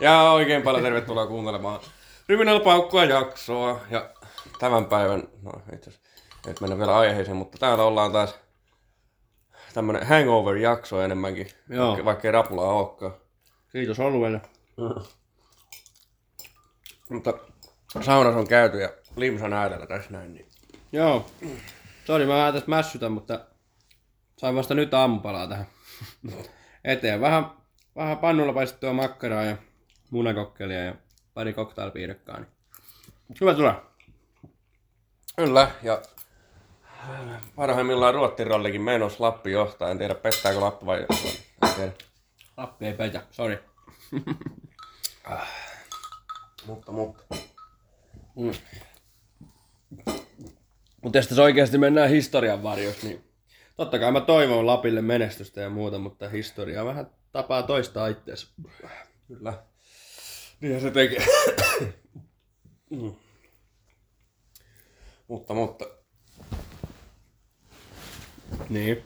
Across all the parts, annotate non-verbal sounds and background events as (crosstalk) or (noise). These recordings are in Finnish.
Ja oikein paljon tervetuloa kuuntelemaan Ryminällä paukkua jaksoa. Ja tämän päivän, no itse asiassa, et mennä vielä aiheeseen, mutta täällä ollaan taas tämmönen hangover-jakso enemmänkin, Joo. vaikka, vaikka ei rapulaa olekaan. Kiitos oluelle. Mutta saunas on käyty ja limsan äärellä tässä näin, niin Joo. Sori, mä vähän tästä mässytä, mutta sain vasta nyt aamupalaa tähän (laughs) eteen. Vähän, vähän pannulla paistettua makkaraa ja munakokkelia ja pari cocktailpiirakkaa. Niin. Hyvä tulee. Kyllä, ja parhaimmillaan Ruottirallikin menossa Lappi johtaa. En tiedä, pestääkö Lappi vai en tiedä. Lappi ei petä, sori. Mutta, mutta. Mutta jos tässä oikeasti mennään historian varjossa, niin totta kai mä toivon Lapille menestystä ja muuta, mutta historia vähän tapaa toista itseänsä. Kyllä. Niinhän se tekee. Mm. mutta, mutta. Niin.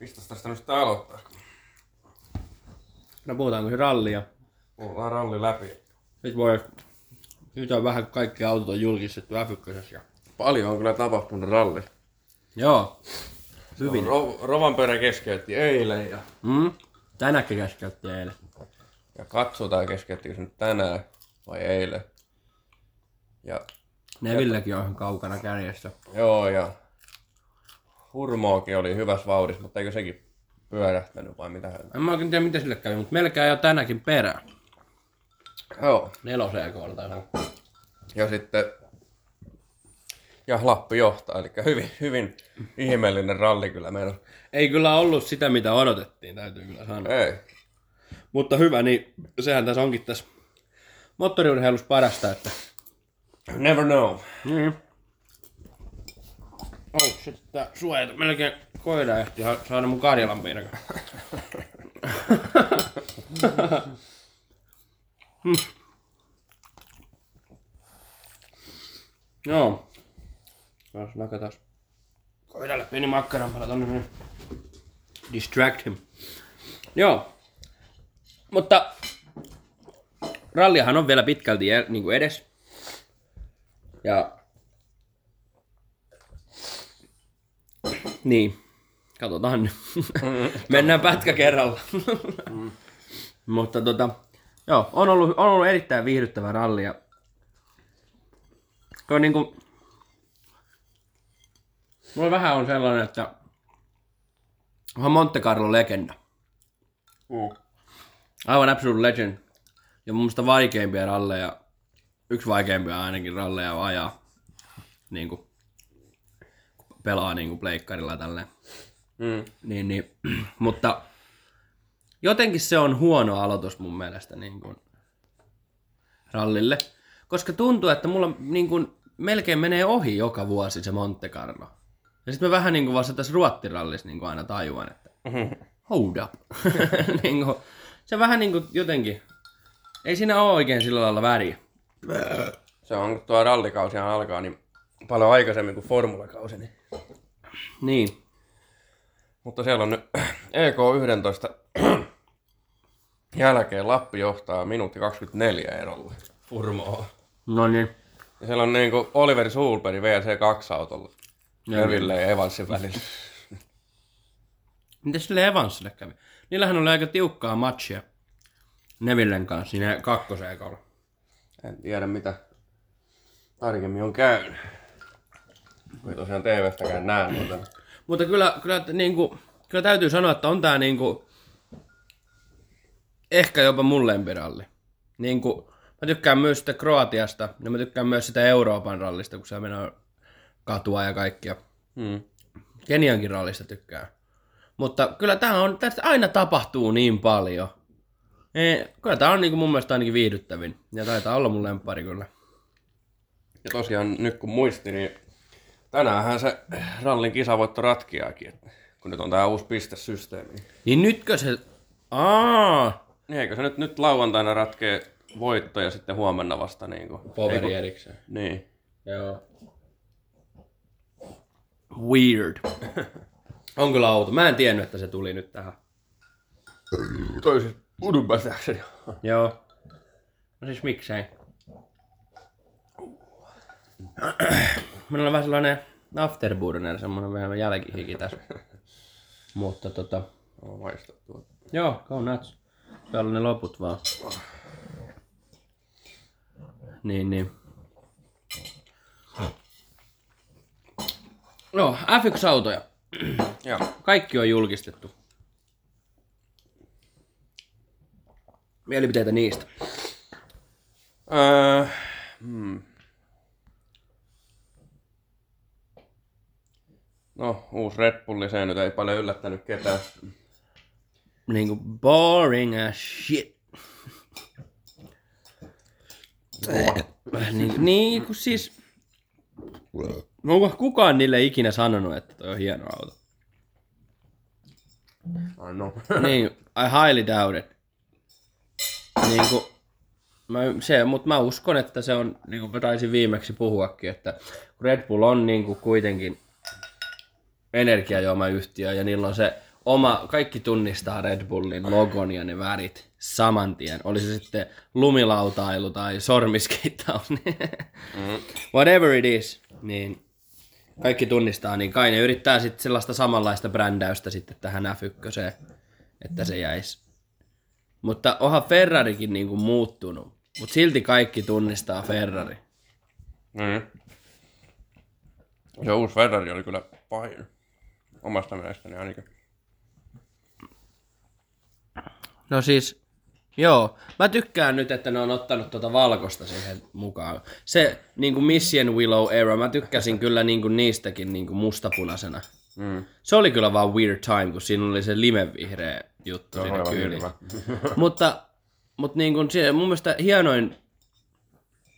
Mistä tästä nyt sitä aloittaa? No puhutaanko se rallia? Ollaan ralli läpi. Nyt voi... Nyt on vähän kaikki autot on julkistettu f ja... Paljon on kyllä tapahtunut ralli. Joo. Hyvin. Ro- Rovanperä keskeytti eilen ja, Mm? Tänäkin keskeytti eilen. Ja katsotaan keskeyttikö se nyt tänään vai eilen. Ja Nevillekin on ihan kaukana kärjessä. joo ja Hurmoakin oli hyvässä vauhdissa, mutta eikö sekin pyörähtänyt vai mitä? En mä oikein tiedä mitä sille kävi, mutta melkein jo tänäkin perään. Joo. Neloseen jotain. Ja sitten ja Lappi johtaa, eli hyvin, hyvin ihmeellinen ralli kyllä meillä. Ei kyllä ollut sitä, mitä odotettiin, täytyy kyllä sanoa. Ei. Mutta hyvä, niin sehän tässä onkin tässä moottoriurheilussa parasta, että... Never know. Niin. Oh shit, tää suojata. Melkein koira ehti saada mun Karjalan piirakan. Hmm. Joo. Taas nakatas. Koiralle pieni makkaranpala tonne niin Distract him. Joo. Mutta ralliahan on vielä pitkälti niin kuin edes. Ja Niin. Katsotaan nyt. (laughs) Mennään pätkä kerralla. (laughs) Mutta tota, joo, on ollut, on ollut erittäin viihdyttävä ralli. Ja... Kyllä niinku... Mulla vähän on sellainen, että onhan Monte Carlo legenda. Aivan absolute legend. Ja mun mielestä vaikeimpia ralleja, yksi vaikeimpia ainakin ralleja ajaa. Niinku, kun pelaa niinku pleikkarilla ja tälleen. Mm. Niin, niin. (clears throat) Mutta jotenkin se on huono aloitus mun mielestä niin kuin rallille. Koska tuntuu, että mulla niin kuin melkein menee ohi joka vuosi se Monte Carlo. Ja sitten mä vähän niin kuin vasta tässä ruottirallissa niin kuin aina tajuan, että hold up. (laughs) niin kuin, se vähän niin kuin jotenkin, ei siinä ole oikein sillä lailla väriä. Se on, kun tuo rallikausi alkaa, niin paljon aikaisemmin kuin formulakausi. Niin. Niin. Mutta siellä on nyt (clears throat) EK11 (clears throat) jälkeen Lappi johtaa minuutti 24 erolla Furmoa. No niin. Ja siellä on niinku Oliver Sulberg VRC2 autolla. Neville ja Evansin välillä. Miten sille Evansille kävi? Niillähän oli aika tiukkaa matchia Nevillen kanssa siinä kakkoseikolla. En tiedä mitä tarkemmin on käynyt. Ei tosiaan TVstäkään näe, mutta Mutta kyllä, kyllä, että niinku, kyllä täytyy sanoa, että on tää niinku, ehkä jopa mun lempiralli. Niinku, mä tykkään myös sitä Kroatiasta ja mä tykkään myös sitä Euroopan rallista, kun se menee katua ja kaikkia. hmm. Keniankin rallista tykkää. Mutta kyllä tää on, tästä aina tapahtuu niin paljon. Ei, kyllä tää on niinku mun mielestä ainakin viihdyttävin. Ja taitaa olla mun lemppari kyllä. Ja tosiaan nyt kun muisti, niin tänäänhän se rallin kisavoitto ratkeaakin, että kun nyt on tää uusi pistesysteemi. Niin nytkö se... Aa! Niin eikö se nyt, nyt lauantaina ratkee voitto ja sitten huomenna vasta niin kuin... Poveri erikseen. Niin. Joo. Weird. (laughs) on kyllä auto. Mä en tiennyt, että se tuli nyt tähän. Toi siis Udubätäkseni. Joo. No siis miksei. Minulla on vähän sellainen afterburner, semmoinen vähän jälkihiki tässä. Mutta tota, maistan tuota. joo, go nuts. On ne loput vaan. Niin, niin. Joo, F1-autoja. (clears throat) Joo. Kaikki on julkistettu. Mielipiteitä niistä. Öö, hmm. No, uusi Red Bulli, se nyt ei paljon yllättänyt ketään. Niinku boring as shit. niin, niin kun siis... Onko kukaan niille ikinä sanonut, että toi on hieno auto? Ai no. (laughs) niin, I highly doubt it. Niin kuin, mä, se, mutta mä uskon, että se on, niin kuin mä taisin viimeksi puhuakin, että Red Bull on niin kuin kuitenkin energiajuomayhtiö ja niillä on se oma, kaikki tunnistaa Red Bullin logon ja ne värit saman tien. Oli se sitten lumilautailu tai sormiskeittaus, niin (laughs) whatever it is, niin kaikki tunnistaa, niin kai ne yrittää sitten sellaista samanlaista brändäystä sitten tähän F1, että se jäisi. Mutta onhan Ferrarikin niinku muuttunut, mutta silti kaikki tunnistaa Ferrari. Mm. Se uusi Ferrari oli kyllä pahin. Omasta mielestäni ainakin. No siis, joo. Mä tykkään nyt, että ne on ottanut tuota valkosta siihen mukaan. Se niin kuin Mission Willow era, mä tykkäsin kyllä niin kuin niistäkin niin kuin mustapunaisena. Mm. Se oli kyllä vaan weird time, kun siinä oli se limevihreä juttu Se on siinä kyyliin. (laughs) mutta, mutta niin kuin se, mun mielestä hienoin,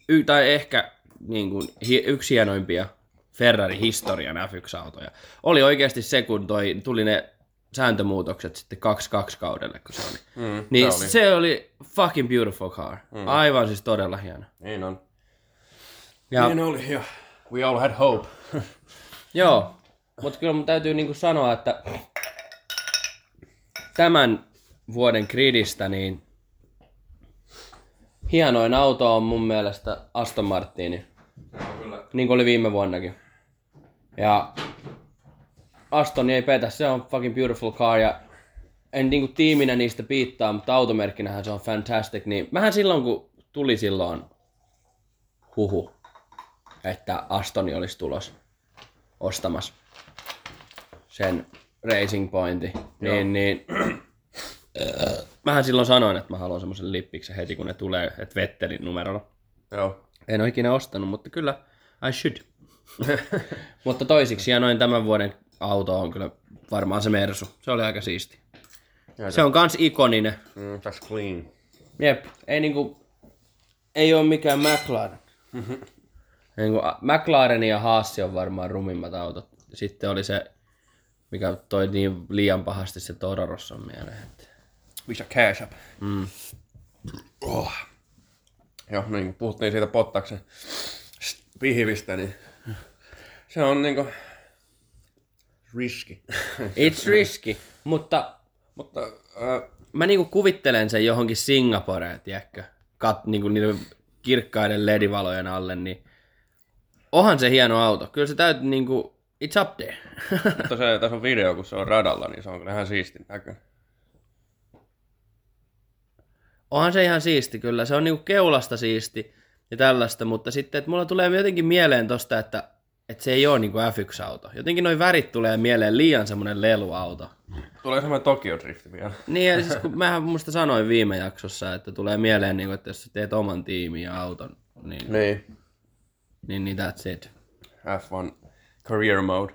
y, tai ehkä niin kuin, hi, yksi hienoimpia Ferrari-historian F1-autoja, oli oikeasti se, kun toi, tuli ne sääntömuutokset sitten 2-2 kaudelle, kun se oli. Mm, Niin se oli. se oli fucking beautiful car. Mm. Aivan siis todella hieno. Niin on. Ja, Niin oli, ja we all had hope. (laughs) Joo, mutta kyllä mun täytyy niinku sanoa, että tämän vuoden gridistä niin hienoin auto on mun mielestä Aston Martini, Kyllä. niin kuin oli viime vuonnakin. Ja Aston ei petä, se on fucking beautiful car ja en niinku tiiminä niistä piittaa, mutta automerkkinähän se on fantastic. Niin mähän silloin kun tuli silloin huhu, että Astoni olisi tulos ostamassa sen Racing Pointin, niin, niin (clears throat) mähän silloin sanoin, että mä haluan semmoisen lippiksen heti kun ne tulee, että Vettelin numerolla. Joo. En ole ikinä ostanut, mutta kyllä I should. (laughs) mutta toisiksi hienoin tämän vuoden auto on kyllä varmaan se Mersu. Se oli aika siisti. Ja Se on kans ikoninen. Mm, that's clean. Jep, ei niinku, ei ole mikään McLaren. niinku, a- McLaren ja Haas on varmaan rumimmat autot. Sitten oli se, mikä toi niin liian pahasti se Toro Rosson mieleen. Että... We shall cash up. Mm. Oh. Joo, niin kuin puhuttiin siitä Pottaksen pihvistä, niin se on niinku riski. (laughs) It's risky, mutta Mutta äh, mä niinku kuvittelen sen johonkin Singaporeen, tiedätkö? Kat, niinku niiden kirkkaiden ledivalojen alle, niin onhan se hieno auto. Kyllä se täytyy niinku, it's up there. (laughs) mutta se, tässä on video, kun se on radalla, niin se on kyllä ihan siistin näköinen. onhan se ihan siisti kyllä. Se on niinku keulasta siisti ja tällaista, mutta sitten, että mulla tulee jotenkin mieleen tosta, että, että se ei ole niinku F1-auto. Jotenkin noin värit tulee mieleen liian semmonen leluauto. Tulee semmoinen Tokyo Drift vielä. Niin, ja (laughs) siis kun mähän musta sanoin viime jaksossa, että tulee mieleen, niinku, että jos sä teet oman tiimin ja auton, niin, Niin. niin, niin that's it. F1 Career Mode.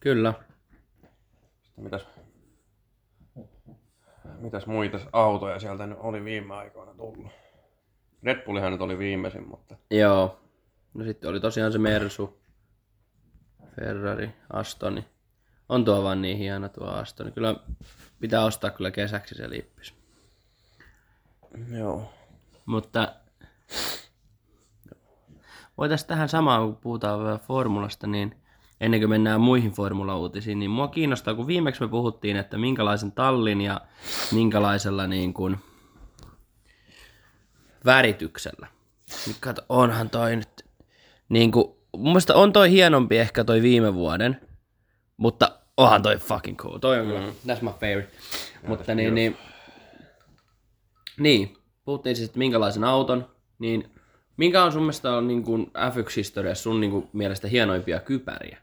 Kyllä. Mitäs, mitäs muita autoja sieltä nyt oli viime aikoina tullut? Red Bullihan nyt oli viimeisin, mutta Joo. No sitten oli tosiaan se Mersu, Ferrari, Astoni. On tuo vaan niin hieno tuo Astoni. Kyllä pitää ostaa kyllä kesäksi se lippis. joo. Mutta voitaisiin tähän samaan, kun puhutaan vielä formulasta, niin ennen kuin mennään muihin formula-uutisiin, niin mua kiinnostaa, kun viimeksi me puhuttiin, että minkälaisen tallin ja minkälaisella niin kuin värityksellä. Niin kato, onhan toi nyt, niin kuin, mun mielestä on toi hienompi ehkä toi viime vuoden, mutta onhan toi fucking cool. Toi on kyllä, that's my favorite. mutta niin, niin, niin, puhuttiin siis, että minkälaisen auton, niin minkä on sun mielestä on niin kuin F1-historiassa sun niin kuin mielestä hienoimpia kypäriä?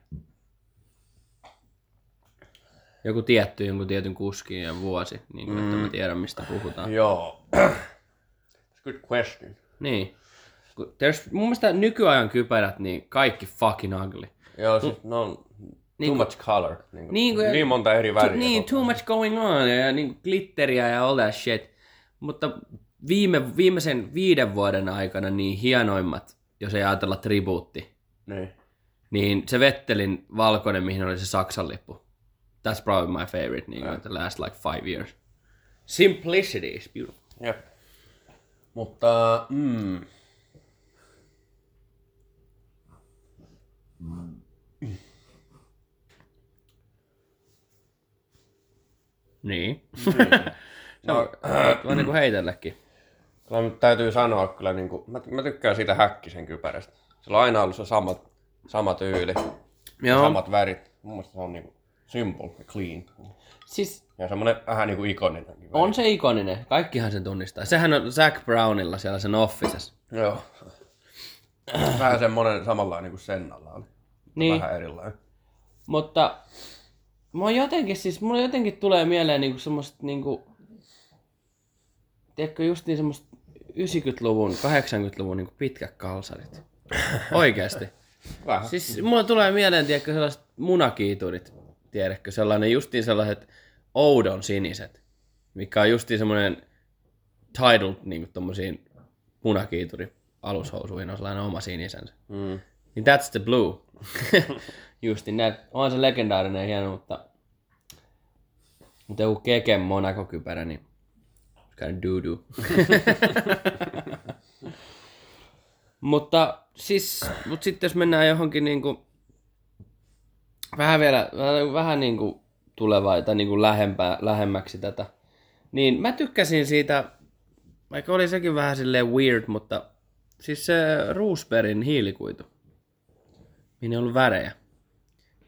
Joku tietty, jonkun tietyn kuskin ja vuosi, niin kuin, että mä tiedän mistä puhutaan. Joo. (clears throat) A good question. Niin. Kun There's, mun mielestä nykyajan kypärät, niin kaikki fucking ugly. Joo, siis no on too much color. Niin, kuin, Niin kuin- niin monta eri väriä. Niin, too much going on ja, ja niin glitteriä ja all that shit. Mutta viime, viimeisen viiden vuoden aikana niin hienoimmat, jos ei ajatella tribuutti, Niin. niin se Vettelin valkoinen, mihin oli se Saksan lippu. That's probably my favorite, niin kuin, the last like five years. Simplicity is beautiful. Jep. Mutta, mm, Niin. (laughs) se on, on niin kuin heitellekin. kyllä nyt täytyy sanoa kyllä, niin kuin, mä, mä tykkään siitä häkkisen kypärästä. Sillä on aina ollut se sama, sama tyyli, Joo. samat värit. Mun mielestä se on niin kuin simple ja clean. Siis Ja semmonen vähän niin kuin ikoninen. on se ikoninen. Kaikkihan sen tunnistaa. Sehän on Zac Brownilla siellä sen officessa. Joo. Vähän semmonen samanlainen kuin Sennalla oli. Niin. Vähän erilainen. Mutta mua jotenkin siis, mulla jotenkin tulee mieleen niinku semmoista niinku, tiedätkö just niin semmoista 90-luvun, 80-luvun niinku pitkät kalsarit. (laughs) Oikeesti. Vähän. Siis mulla tulee mieleen, tiedätkö, sellaiset munakiiturit, tiedätkö, sellainen justiin sellaiset oudon siniset, mikä on justiin semmoinen titled niinku tommosiin munakiituri alushousuihin on sellainen oma sinisensä. Mm. Niin that's the blue. (laughs) Justin näin. On se legendaarinen ja hieno, mutta... Mutta joku Keken Monaco-kypärä, niin... Kind doo-doo. (laughs) mutta siis... Mut sitten jos mennään johonkin niinku... Vähän vielä... Vähän, vähän niinku tulevaa tai niinku lähempää, lähemmäksi tätä. Niin mä tykkäsin siitä... Vaikka oli sekin vähän silleen weird, mutta... Siis se Roosbergin hiilikuitu mihin ei ollut värejä.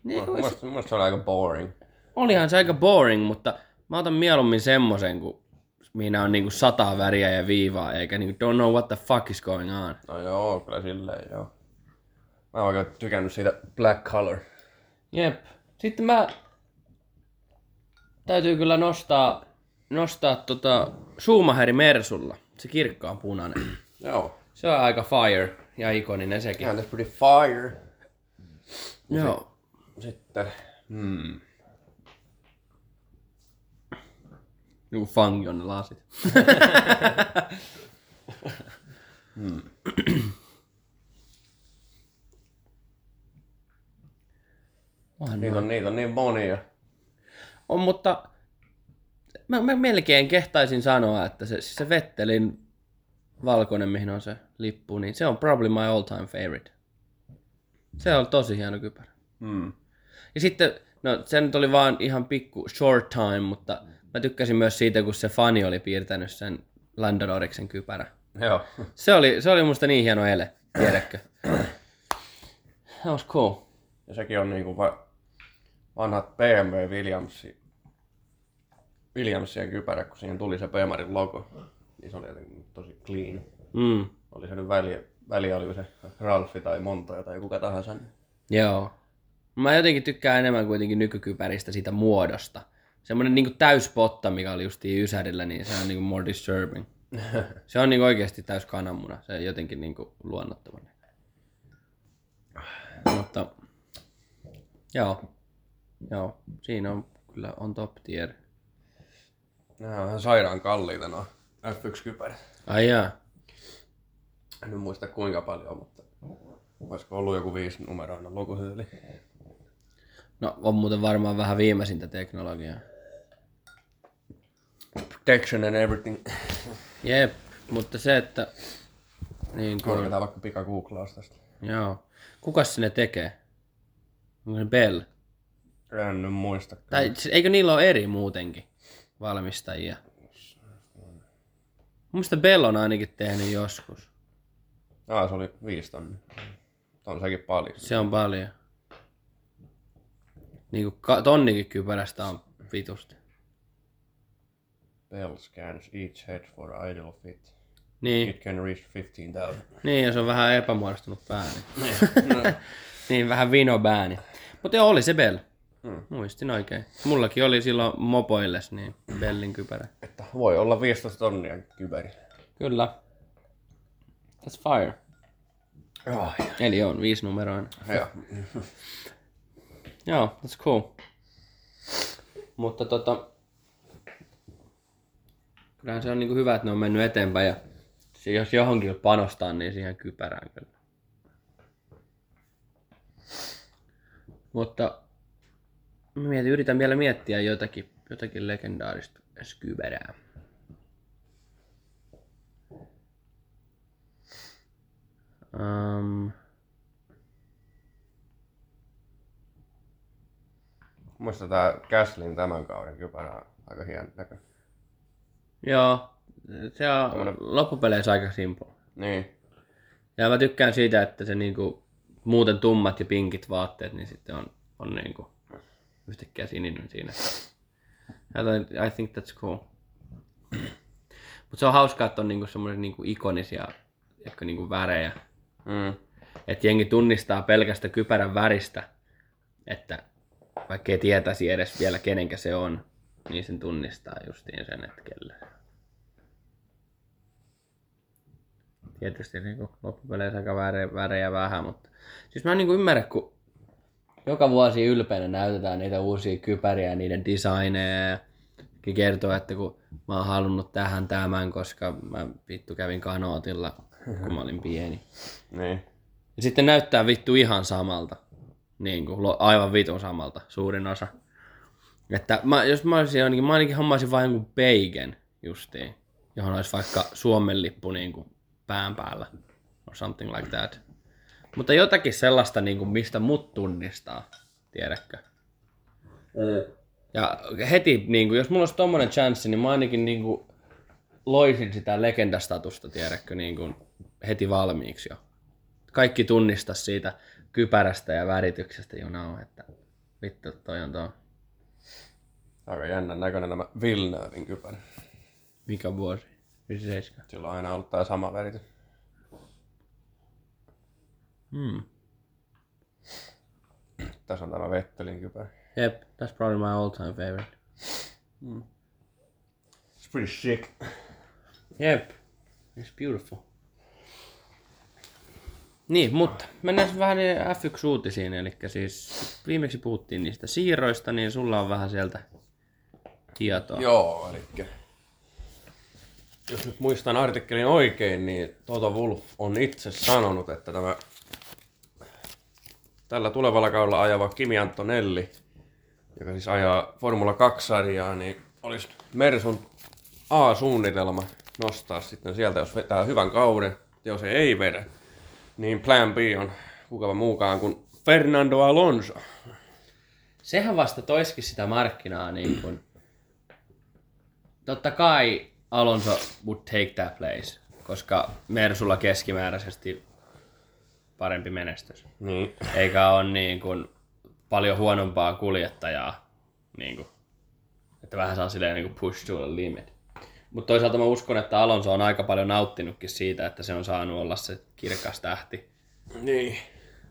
Niin, Mun mielestä, mun mielestä se oli aika boring. olihan se aika boring, mutta mä otan mieluummin semmosen, kun minä on niinku sata väriä ja viivaa, eikä niinku don't know what the fuck is going on. No joo, kyllä silleen joo. Mä oon oikein tykännyt siitä black color. Jep. Sitten mä täytyy kyllä nostaa, nostaa tota Schumacherin Mersulla. Se kirkkaan punainen. Joo. Se on aika fire ja ikoninen sekin. Yeah, that's pretty fire. Joo. Sitten, hmm. Joku fangi on ne lasit. (laughs) Onhan Niitä on, niitä on niin monia. On, mutta mä, mä melkein kehtaisin sanoa, että se, siis se Vettelin valkoinen, mihin on se lippu, niin se on probably my all time favorite. Se on tosi hieno kypärä. Hmm. Ja sitten, no se nyt oli vaan ihan pikku short time, mutta mä tykkäsin myös siitä, kun se fani oli piirtänyt sen Lando Norriksen kypärä. Joo. Se oli, se oli musta niin hieno ele, tiedätkö? That was cool. Ja sekin on niinku va- vanhat BMW Williamsi, Williamsien kypärä, kun siihen tuli se Bemarin logo. Niin se oli jotenkin tosi clean. Mm. Oli se nyt väliä, väliä oli se Ralfi tai Montoya tai kuka tahansa. niin- Joo. Mä jotenkin tykkään enemmän kuitenkin nykykypäristä siitä muodosta. Semmoinen niinku täyspotta, mikä oli justiin Ysärillä, niin se on niinku more disturbing. (laughs) Se on niinku oikeasti täys kananmuna. Se on jotenkin niinku luonnottoman. Mutta joo. Joo, siinä on kyllä on top tier. Nämä on ihan sairaan kalliita nuo F1-kypärät. Ai jaa. En muista kuinka paljon, mutta olisiko ollut joku viisi numeroinen lukutyyli. No on muuten varmaan vähän viimeisintä teknologiaa. Protection and everything. Jep, mutta se, että... Niin kuin, Korjataan vaikka pika googlaa tästä. joo. Kukas sinne tekee? Onko se Bell? En nyt muista. kyllä. Tai eikö niillä ole eri muutenkin valmistajia? Muista Bell on ainakin tehnyt joskus. Aa, se oli viisi tonnia. On sekin paljon. Se on paljon. Niinku ka- tonnikin kypärästä on vitusti. Bell scans each head for ideal fit. Niin, It can reach 15,000. niin ja se on vähän epämuodostunut pää. Niin, (laughs) niin vähän vinobääni. Mutta joo, oli se Bell. Hmm. Muistin oikein. Mullakin oli silloin mopoilles niin Bellin kypärä. Että voi olla 15 tonnia kypäri. Kyllä. That's fire. Oh, Eli on viisi numeroinen. ja. (laughs) Joo, that's cool. Mutta tota... Kyllähän se on niinku hyvä, että ne on mennyt eteenpäin ja jos johonkin panostaa, niin siihen kypärään kyllä. Mutta mietin, yritän vielä miettiä jotakin, jotakin legendaarista skyberää. Um, Muista tää Gaslin tämän kauden kypärä on aika hieno näkö. joo, se on loppupeleissä aika simple. Niin. Ja mä tykkään siitä, että se niinku, muuten tummat ja pinkit vaatteet, niin sitten on, on niinku yhtäkkiä sininen siinä. I think- I think that's cool. Mutta se on hauskaa, että on niinku semmoisia niinku ikonisia ehkä niinku värejä. Mm. Että jengi tunnistaa pelkästä kypärän väristä, että vaikka ei tietäisi edes vielä kenenkä se on, niin sen tunnistaa justiin sen, on. Tietysti niin loppupeleissä aika värejä, vähän, mutta siis mä en niin ymmärrä, kun joka vuosi ylpeänä näytetään niitä uusia kypäriä ja niiden designeja kertoo, että kun mä oon halunnut tähän tämän, koska mä vittu kävin kanootilla, kun mä olin pieni. Niin. Ja sitten näyttää vittu ihan samalta. Niin kuin, aivan vitun samalta, suurin osa. Että mä, jos mä olisin ainakin, mä ainakin hommaisin vain jonkun bacon justiin, johon olisi vaikka Suomen lippu niin kuin pään päällä. Or something like that. Mutta jotakin sellaista, niin kuin, mistä mut tunnistaa, tiedätkö? Ja heti, niin kuin, jos mulla olisi tommonen chanssi, niin mä ainakin niin kuin, loisin sitä legendastatusta, tiedätkö, niin kuin, heti valmiiksi jo kaikki tunnista siitä kypärästä ja värityksestä, you know, että vittu toi on tuo. Aika jännän näköinen nämä Villeneuvein kypärä. Mikä vuosi? 97. Sillä on aina ollut tää sama väritys. Hmm. Tässä on tämä Vettelin kypärä. Yep, that's probably my all time favorite. It's pretty sick. Yep, it's beautiful. Niin, mutta mennään vähän niin F1-uutisiin, eli siis viimeksi puhuttiin niistä siirroista, niin sulla on vähän sieltä tietoa. Joo, eli jos nyt muistan artikkelin oikein, niin Toto Wolf on itse sanonut, että tämä tällä tulevalla kaudella ajava Kimi Antonelli, joka siis ajaa Formula 2-sarjaa, niin olisi Mersun A-suunnitelma nostaa sitten sieltä, jos vetää hyvän kauden. Jos ei vedä, niin plan B on kukava muukaan kuin Fernando Alonso. Sehän vasta toiskin sitä markkinaa niin kuin... Totta kai Alonso would take that place, koska Mersulla keskimääräisesti parempi menestys. Niin. Eikä ole niin kuin paljon huonompaa kuljettajaa, niin kuin, että vähän saa silleen niin kuin push to the limit. Mutta toisaalta mä uskon, että Alonso on aika paljon nauttinutkin siitä, että se on saanut olla se kirkas tähti. Niin.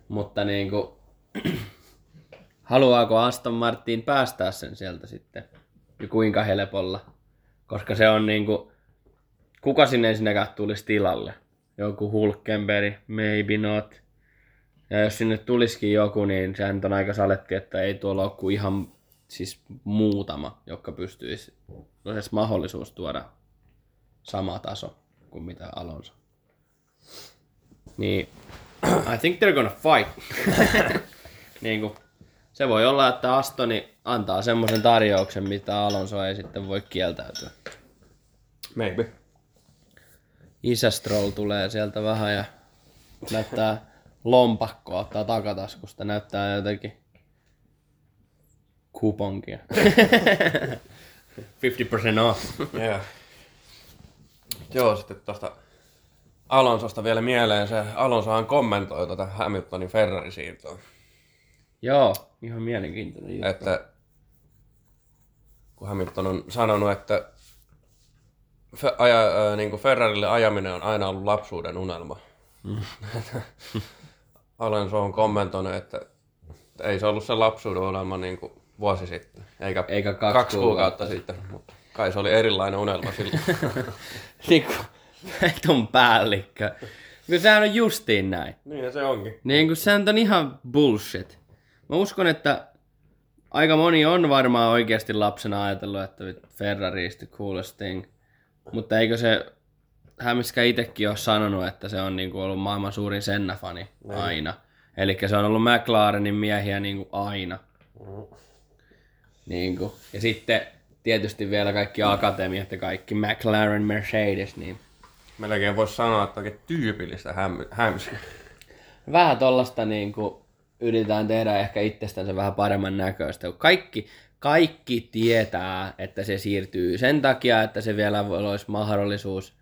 Mutta niin kuin, (clears throat) haluaako Aston Martin päästää sen sieltä sitten? Ja kuinka helpolla? Koska se on niin kuin, kuka sinne ensinnäkään tulisi tilalle? Joku Hulkenberg, maybe not. Ja jos sinne tulisikin joku, niin sehän on aika saletti, että ei tuolla ole kuin ihan siis muutama, joka pystyisi olisi edes mahdollisuus tuoda sama taso kuin mitä Alonso. Niin, I think they're gonna fight. (laughs) niin kuin, se voi olla, että Astoni antaa semmoisen tarjouksen, mitä Alonso ei sitten voi kieltäytyä. Maybe. Isä Stroll tulee sieltä vähän ja näyttää lompakkoa, ottaa takataskusta, näyttää jotenkin kuponkia. (laughs) 50% off. Yeah. Joo, sitten tuosta Alonsosta vielä mieleen se, Alonsohan kommentoi tuota Hamiltonin Ferrari-siirtoa. Joo, ihan mielenkiintoinen juttu. Että kun Hamilton on sanonut, että Fe, aja, äh, niin kuin Ferrarille ajaminen on aina ollut lapsuuden unelma. Mm. (laughs) Alonso on kommentoinut, että ei se ollut se lapsuuden unelma niin kuin vuosi sitten, eikä, Eikä kaksi kaksi kuukautta, kuukautta sitten. Mutta kai se oli erilainen unelma silloin. (laughs) niinku, (laughs) vetun päällikkö. Kyllä sehän on justiin näin. niin se onkin. Niin kuin se on ihan bullshit. Mä uskon, että aika moni on varmaan oikeasti lapsena ajatellut, että Ferrari is the coolest thing. Mutta eikö se Hämiskä itsekin ole sanonut, että se on niinku ollut maailman suurin Senna-fani aina. Eli se on ollut McLarenin miehiä niinku aina. Niinku. Ja sitten tietysti vielä kaikki akatemiat ja kaikki McLaren Mercedes, niin Melkein voisi sanoa, että oikein tyypillistä häm- hämsyä. vähän tollasta niin kuin yritetään tehdä ehkä itsestänsä vähän paremman näköistä. kun Kaikki, kaikki tietää, että se siirtyy sen takia, että se vielä olisi mahdollisuus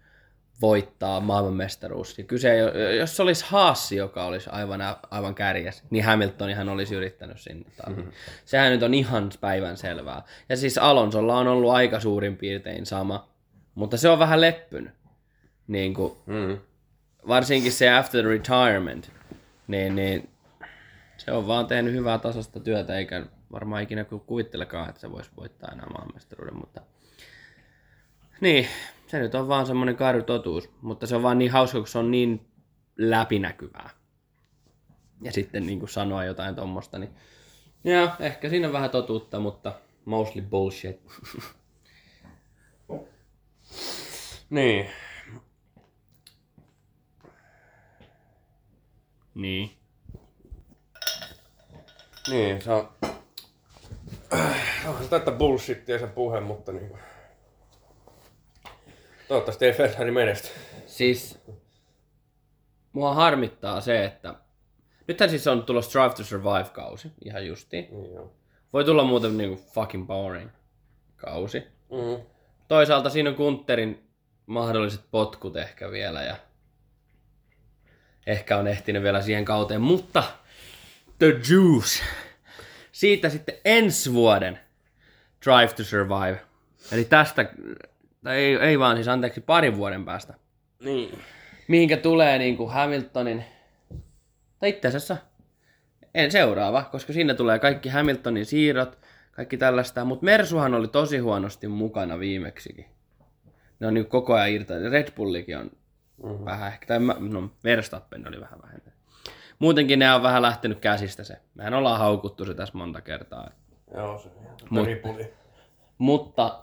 voittaa maailmanmestaruus. Ja kyse, jos se olisi Haassi, joka olisi aivan, aivan kärjessä, niin Hamiltonihan olisi yrittänyt sinne. Mm-hmm. Sehän nyt on ihan päivän selvää. Ja siis Alonsolla on ollut aika suurin piirtein sama, mutta se on vähän leppynyt. Niin kuin, Mm. varsinkin se after retirement, niin, niin se on vaan tehnyt hyvää tasasta työtä, eikä varmaan ikinä ku- kuvittelekaan, että se voisi voittaa enää maailmanmestaruuden, mutta niin, se nyt on vaan semmoinen karu totuus, mutta se on vaan niin hauska, kun se on niin läpinäkyvää. Ja sitten niin kuin sanoa jotain tommosta, niin joo, ehkä siinä on vähän totuutta, mutta mostly bullshit. (laughs) Niin. Niin. Niin, se on... Onhan se täyttä bullshittia se puhe, mutta niin... Toivottavasti ei Ferrari menesty. Siis mua harmittaa se, että nythän siis on tulossa Drive to Survive-kausi, ihan justiin. Niin joo. Voi tulla muuten niinku fucking boring kausi. Mm. Toisaalta siinä on Kunterin mahdolliset potkut ehkä vielä ja ehkä on ehtinyt vielä siihen kauteen, mutta The Juice. Siitä sitten ensi vuoden Drive to Survive. Eli tästä, tai ei, ei vaan siis anteeksi parin vuoden päästä Niin. mihinkä tulee niin kuin Hamiltonin, tai itse asiassa en seuraava, koska siinä tulee kaikki Hamiltonin siirrot, kaikki tällaista, mutta Mersuhan oli tosi huonosti mukana viimeksikin. Ne on niin koko ajan irtainen. Red Bullikin on mm-hmm. vähän ehkä, tai mä- no Verstappen oli vähän vähentänyt. Muutenkin ne on vähän lähtenyt käsistä se. Mehän ollaan haukuttu se tässä monta kertaa. Joo, se Mut- ripuli. Mutta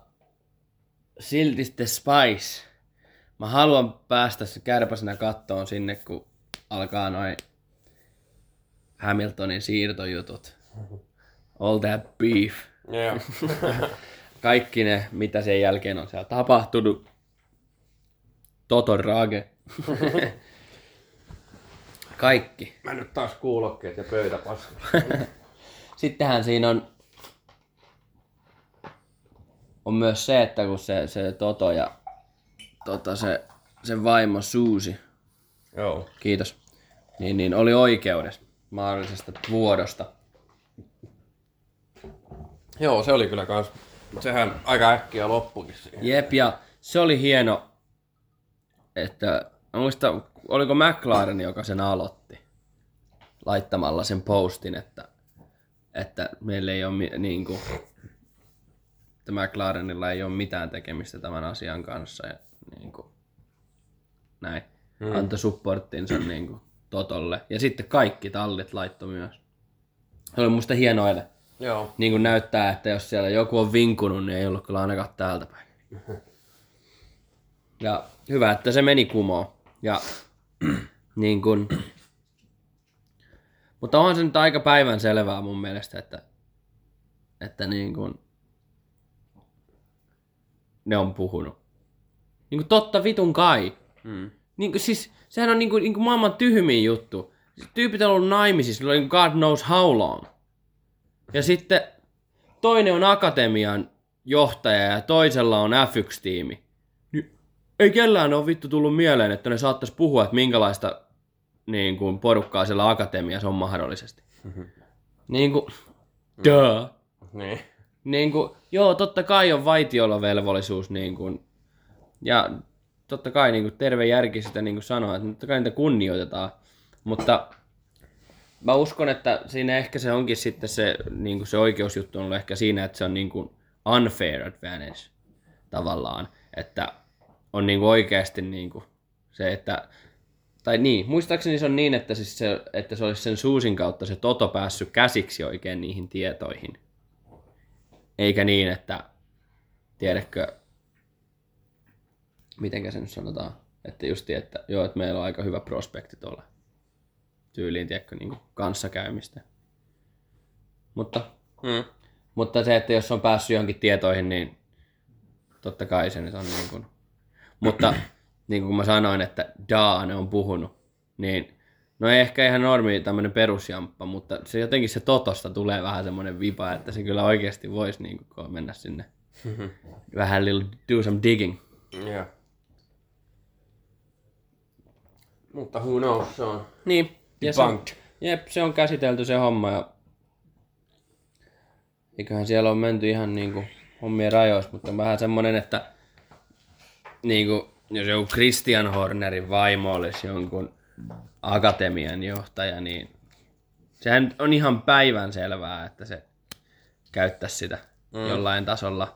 silti sitten Spice. Mä haluan päästä se kärpäsenä kattoon sinne, kun alkaa noin Hamiltonin siirtojutut. All that beef. Joo. (laughs) Kaikki ne, mitä sen jälkeen on siellä tapahtunut. Toto Rage. Kaikki. Mä nyt taas kuulokkeet ja pöytä. (laughs) Sittenhän siinä on, on myös se, että kun se, se Toto ja tota, se, sen vaimo Suusi, Joo. kiitos, niin, niin oli oikeudessa mahdollisesta vuodosta. Joo, se oli kyllä kans. Sehän aika äkkiä loppukin siihen. Jep, ja se oli hieno, että mä muistan, oliko McLaren, joka sen aloitti laittamalla sen postin, että, että meillä ei ole niin kuin, että McLarenilla ei ole mitään tekemistä tämän asian kanssa ja niin kuin, näin. Hmm. Antoi supporttinsa niin kuin, Totolle. Ja sitten kaikki tallit laittoi myös. Se oli musta hieno ele. Joo. Niin kuin näyttää, että jos siellä joku on vinkunut, niin ei ollut kyllä ainakaan täältä päin. (laughs) Ja hyvä, että se meni kumoon. Ja (clears throat) niin kuin, mutta onhan se nyt aika päivän selvää mun mielestä, että, että niin kuin, ne on puhunut. Niin kuin totta vitun kai. Mm. Niin kuin, siis, sehän on niin kuin, niin kuin maailman tyhmin juttu. Siis Tyypit on ollut naimisissa, niin God knows how long. Ja sitten toinen on akatemian johtaja ja toisella on F1-tiimi, niin ei kellään ole vittu tullut mieleen, että ne saattaisi puhua, että minkälaista niin kuin, porukkaa siellä akatemiassa on mahdollisesti. (laughs) niin kuin, duh. Niin. Niin kuin, joo, totta kai on vaitiolovelvollisuus niin kuin, ja totta kai niin kuin, terve järki sitä niin kuin sanoo, että totta kai niitä kunnioitetaan, mutta mä uskon, että siinä ehkä se onkin sitten se, niin kuin se oikeusjuttu on ollut ehkä siinä, että se on niin kuin unfair advantage tavallaan, että on niin kuin oikeasti niin kuin se, että tai niin, muistaakseni se on niin, että, siis se, että se olisi sen suusin kautta se Toto päässyt käsiksi oikein niihin tietoihin. Eikä niin, että tiedätkö, mitenkä se nyt sanotaan, että justi, että joo, että meillä on aika hyvä prospekti tuolla tyyliin, tiedätkö, niin kuin kanssakäymistä. Mutta, Mm. mutta se, että jos on päässyt johonkin tietoihin, niin totta kai se nyt on niin kuin... Mutta niin kuin mä sanoin, että Daane on puhunut, niin no ei ehkä ihan normi tämmöinen perusjamppa, mutta se jotenkin se totosta tulee vähän semmoinen vipa, että se kyllä oikeasti voisi niin kuin mennä sinne vähän little do some digging. Yeah. Mutta who knows, se on Niin. Ja se, jep, se on käsitelty se homma ja eiköhän siellä on menty ihan niinku hommien rajoissa, mutta vähän semmonen, että niinku, jos joku Christian Hornerin vaimo olisi jonkun akatemian johtaja, niin sehän on ihan päivän selvää, että se käyttäisi sitä mm. jollain tasolla.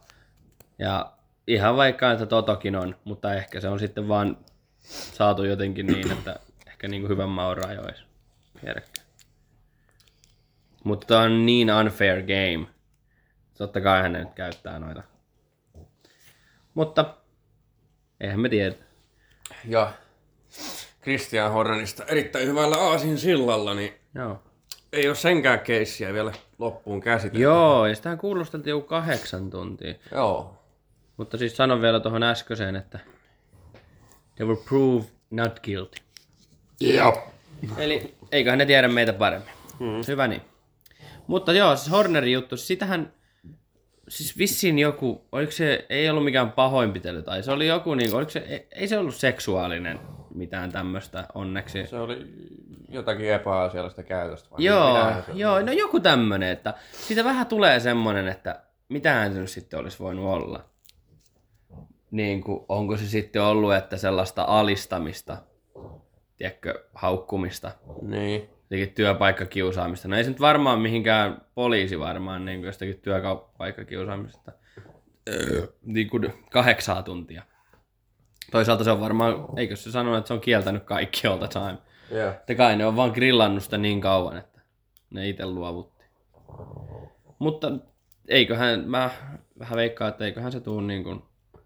Ja ihan vaikka, että Totokin on, mutta ehkä se on sitten vaan saatu jotenkin niin, (clears throat) että ehkä niin kuin hyvän maun rajoissa. Tiedäkään. Mutta tää on niin unfair game. Totta kai hän nyt käyttää noita. Mutta eihän me tiedä. Ja Christian Hornerista erittäin hyvällä aasin sillalla, niin Joo. ei ole senkään keissiä vielä loppuun käsitelty. Joo, ja sitähän kuulosteltiin joku kahdeksan tuntia. Joo. Mutta siis sanon vielä tuohon äskeiseen, että they were proved not guilty. Joo. Eli eiköhän ne tiedä meitä paremmin. Hmm. Hyvä niin. Mutta joo, siis Hornerin juttu, sitähän, siis vissiin joku, oliko se, ei ollut mikään pahoinpitely, tai se oli joku, niin, oliko se, ei, se ollut seksuaalinen mitään tämmöistä onneksi. Se oli jotakin epäasiallista käytöstä. vai Joo, oli? joo, no joku tämmönen, että siitä vähän tulee semmonen, että mitähän se nyt sitten olisi voinut olla. Niin kuin, onko se sitten ollut, että sellaista alistamista, tiedätkö, haukkumista, Niin. Jotenkin työpaikkakiusaamista. No ei se nyt varmaan mihinkään poliisi varmaan niin kuin jostakin työpaikkakiusaamista. niin kuin kahdeksaa tuntia. Toisaalta se on varmaan, eikö se sanonut, että se on kieltänyt kaikki all the time. Joo. Että kai ne on vaan grillannut sitä niin kauan, että ne itse luovutti. Mutta eiköhän, mä vähän veikkaan, että eiköhän se tuu niin kuin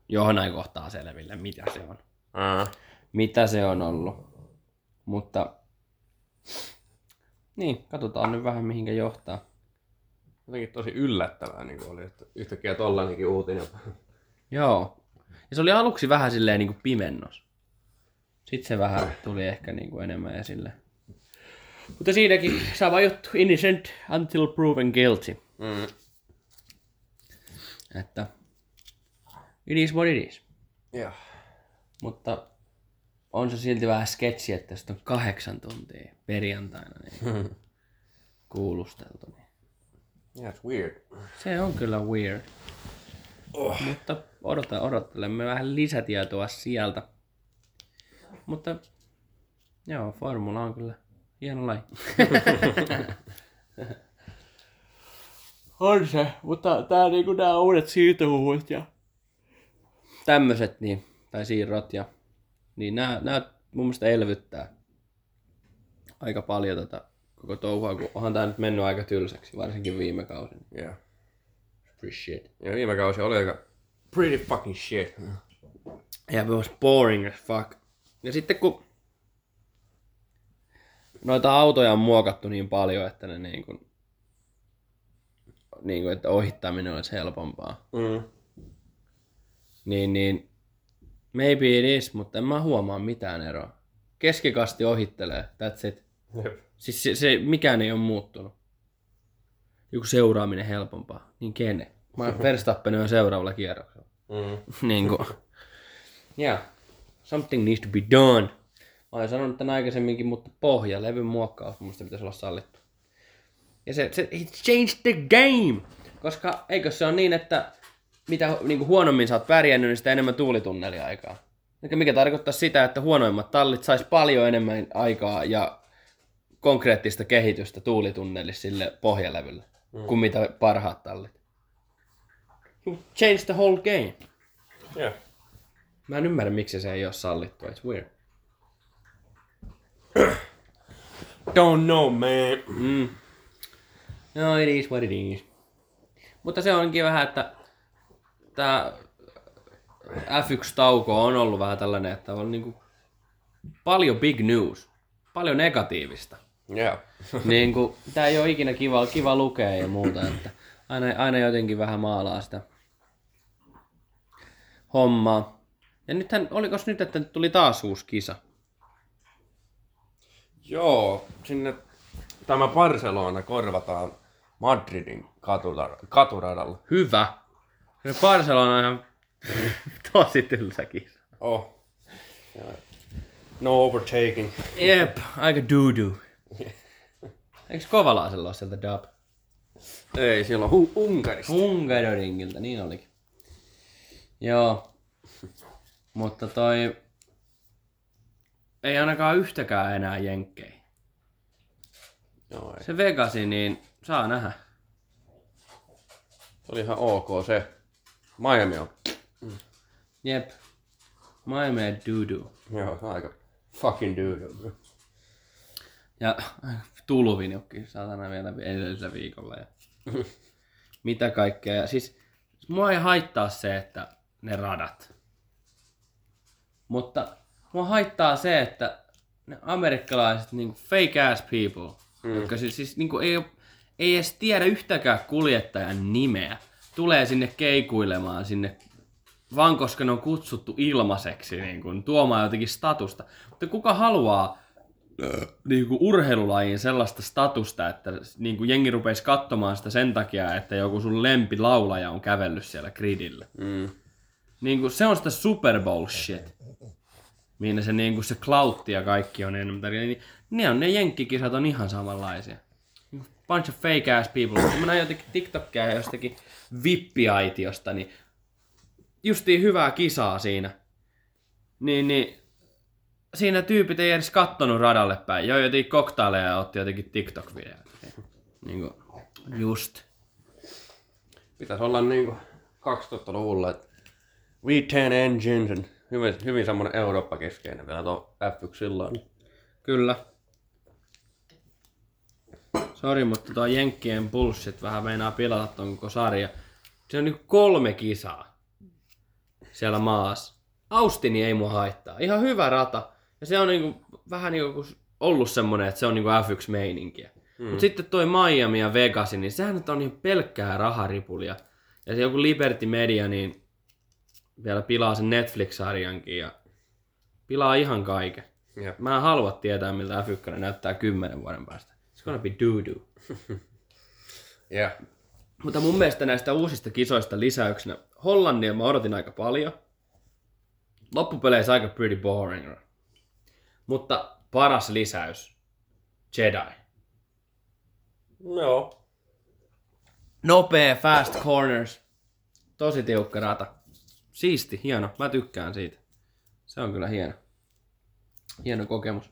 johonain kohtaa selville, mitä se on. Aa. Mitä se on ollut. Mutta niin, katsotaan nyt vähän mihinkä johtaa. Jotenkin tosi yllättävää niin oli, että yhtäkkiä tollainenkin uutinen. (laughs) Joo. Ja se oli aluksi vähän silleen niin kuin pimennos. Sitten se vähän tuli ehkä niin kuin enemmän esille. Mutta siinäkin sama juttu, innocent until proven guilty. Mm. Että it is what it is. Joo. Mutta on se silti vähän sketsi, että sitä on kahdeksan tuntia perjantaina niin (laughs) kuulusteltu. Niin. Yeah, it's weird. Se on kyllä weird. Oh. Mutta odota, odottelemme vähän lisätietoa sieltä. Mutta joo, formula on kyllä hieno laji. (laughs) on se, mutta tää niinku nää uudet siirtohuhut ja tämmöset niin, tai siirrot ja niin nää, nää mun mielestä elvyttää aika paljon tätä koko touhua, kun onhan tää nyt mennyt aika tylsäksi, varsinkin viime kausin. Yeah. Pretty shit. Ja viime kausi oli aika pretty fucking shit. Ja it was boring as fuck. Ja sitten kun noita autoja on muokattu niin paljon, että ne niin kuin, niin kuin, että ohittaminen olisi helpompaa. Mm. Niin, niin maybe it is, mutta en mä huomaa mitään eroa. Keskikasti ohittelee, that's it. Jep. Siis se, se mikään ei ole muuttunut. joku seuraaminen helpompaa. Niin kene? Mä (laughs) Verstappen on seuraavalla kierroksella. Mm. (laughs) niin kuin. Yeah. Something needs to be done. Mä olen sanonut tämän aikaisemminkin, mutta pohja, levyn muokkaus, mun pitäisi olla sallittu. Ja se, se it changed the game! Koska eikö se ole niin, että mitä niin kuin huonommin sä oot pärjännyt, niin sitä enemmän tuulitunneliaikaa. Mikä, mikä tarkoittaa sitä, että huonoimmat tallit sais paljon enemmän aikaa ja konkreettista kehitystä tuulitunnelissa sille pohjalevylle, mm. kuin mitä parhaat tallit. Change the whole game. Yeah. Mä en ymmärrä, miksi se ei ole sallittua. It's weird. Don't know, man. Mm. No, it is what it is. Mutta se onkin vähän, että tämä F1-tauko on ollut vähän tällainen, että on niinku paljon big news, paljon negatiivista. Yeah. (laughs) niin kuin, tää ei ole ikinä kiva, kiva lukea ja muuta, että aina, aina jotenkin vähän maalaa sitä hommaa. Ja nythän, olikos nyt, että tuli taas uusi kisa? Joo, sinne tämä Barcelona korvataan Madridin katutar- katuradalla. Hyvä. Se Barcelona on ihan (laughs) tosi tylsä kisa. Oh. No overtaking. Jep, aika doo (laughs) Eikö Kovalaisella ole sieltä dub? Ei, siellä on hu- Unkarista. Hungaroringilta, niin olikin. Joo. Mutta toi... Ei ainakaan yhtäkään enää jenkkei. Joo, ei. Se Vegasi, niin saa nähdä. Se oli ihan ok se. Miami on. Jep. Miami doo Joo, se on aika fucking dude. Ja tulvinukki saatana vielä edellisellä viikolla. Ja mitä kaikkea. Ja Siis mua ei haittaa se, että ne radat. Mutta mua haittaa se, että ne amerikkalaiset niin fake ass people, mm. jotka siis, siis niin ei, oo, ei edes tiedä yhtäkään kuljettajan nimeä, tulee sinne keikuilemaan sinne vaan koska ne on kutsuttu ilmaiseksi niin kuin, tuomaan jotenkin statusta. Mutta kuka haluaa niin kuin urheilulajiin sellaista statusta, että niin kuin jengi rupeisi katsomaan sitä sen takia, että joku sun lempilaulaja on kävellyt siellä gridillä. Mm. Niin kuin, se on sitä Super Bowl shit. Minne se, niin kuin se cloutti ja kaikki on enemmän. Niin, ne on ne jenkkikisat on ihan samanlaisia. Bunch of fake ass people. Kun mä näin jotenkin TikTokia jostakin vippiaitiosta, niin justiin hyvää kisaa siinä. Niin, niin siinä tyypit ei edes kattonut radalle päin. Joi jotenkin koktaileja ja otti jotenkin TikTok-videoita. Niin kuin, just. Pitäisi olla niinku 2000-luvulla, että V10 engines hyvin, hyvin semmonen Eurooppa-keskeinen vielä tuo F1 silloin. Kyllä. Sori, mutta tuo Jenkkien bullshit vähän meinaa pilata ton koko sarja. Se on niinku kolme kisaa siellä maassa. Austini ei mua haittaa. Ihan hyvä rata. Ja se on niinku, vähän niinku ollut semmonen, että se on niinku F1-meininkiä. Mm. Mutta sitten toi Miami ja Vegas, niin sehän nyt on ihan pelkkää raharipulia. Ja se joku Liberty Media, niin vielä pilaa sen Netflix-sarjankin ja pilaa ihan kaiken. Jep. Mä en halua tietää, miltä F1 näyttää kymmenen vuoden päästä. Gonna be doo-doo. Yeah. Mutta mun mielestä näistä uusista kisoista lisäyksenä Hollannia mä odotin aika paljon. Loppupeleissä aika pretty boring. Mutta paras lisäys, Jedi. Joo. Nopea, fast corners. Tosi tiukka rata. Siisti, hieno. Mä tykkään siitä. Se on kyllä hieno. Hieno kokemus.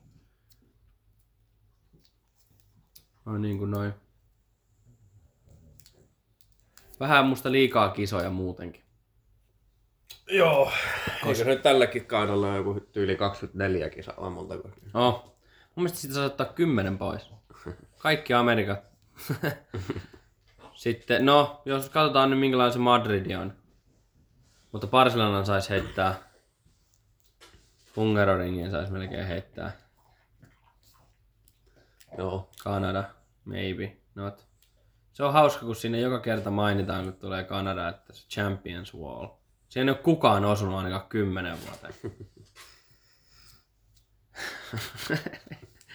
On niin kuin noin. Vähän musta liikaa kisoja muutenkin. Joo. Eikö nyt tälläkin kaudella ole joku tyyli 24 kisaa vai monta kuin? Oh. Mun mielestä siitä saa ottaa kymmenen pois. Kaikki Amerikat. (laughs) Sitten, no, jos katsotaan nyt minkälainen se Madrid on. Mutta Barcelonan saisi heittää. Hungaroringin saisi melkein heittää. Joo. Kanada, maybe, not. Se on hauska, kun sinne joka kerta mainitaan, kun tulee Kanada, että se Champions Wall. Siinä ei ole kukaan osunut ainakaan kymmenen vuoteen.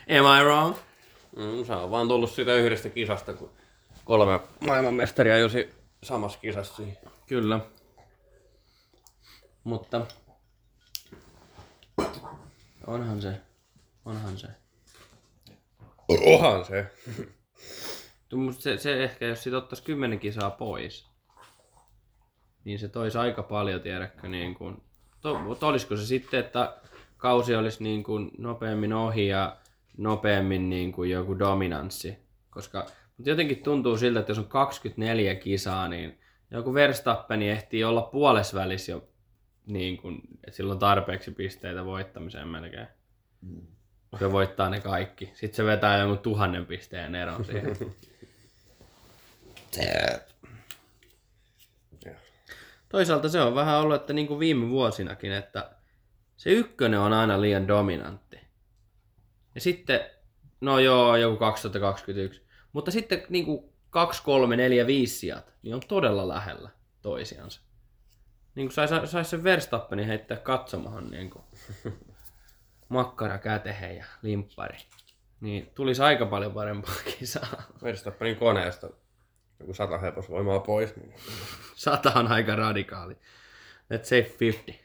(laughs) Am I wrong? Mm, se on vaan tullut siitä yhdestä kisasta, kun kolme maailmanmestaria Jussi samassa kisassa siihen. Kyllä. Mutta onhan se, onhan se. Ohan se. Tu- musta Se, se ehkä, jos sit ottaisi kymmenen kisaa pois, niin se toisi aika paljon, tiedätkö, niin kuin, to, mutta olisiko se sitten, että kausi olisi niin kuin nopeammin ohi ja nopeammin niin kuin joku dominanssi, koska mutta jotenkin tuntuu siltä, että jos on 24 kisaa, niin joku Verstappen ehtii olla puolesvälis jo, niin kuin, että sillä on tarpeeksi pisteitä voittamiseen melkein. Se voittaa ne kaikki. Sitten se vetää jonkun tuhannen pisteen eron siihen. Toisaalta se on vähän ollut, että niin kuin viime vuosinakin, että se ykkönen on aina liian dominantti. Ja sitten, no joo, joku 2021. Mutta sitten niin kuin 2, 3, 4, 5 sijat, niin on todella lähellä toisiansa. Niin kuin sais, sais sen Verstappenin heittää katsomahan niin kuin (laughs) makkara kätehen ja limppari. Niin tulisi aika paljon parempaa (laughs) kisaa. Verstappenin koneesta joku sata hevosvoimaa pois. Niin... Sata on aika radikaali. Let's say 50.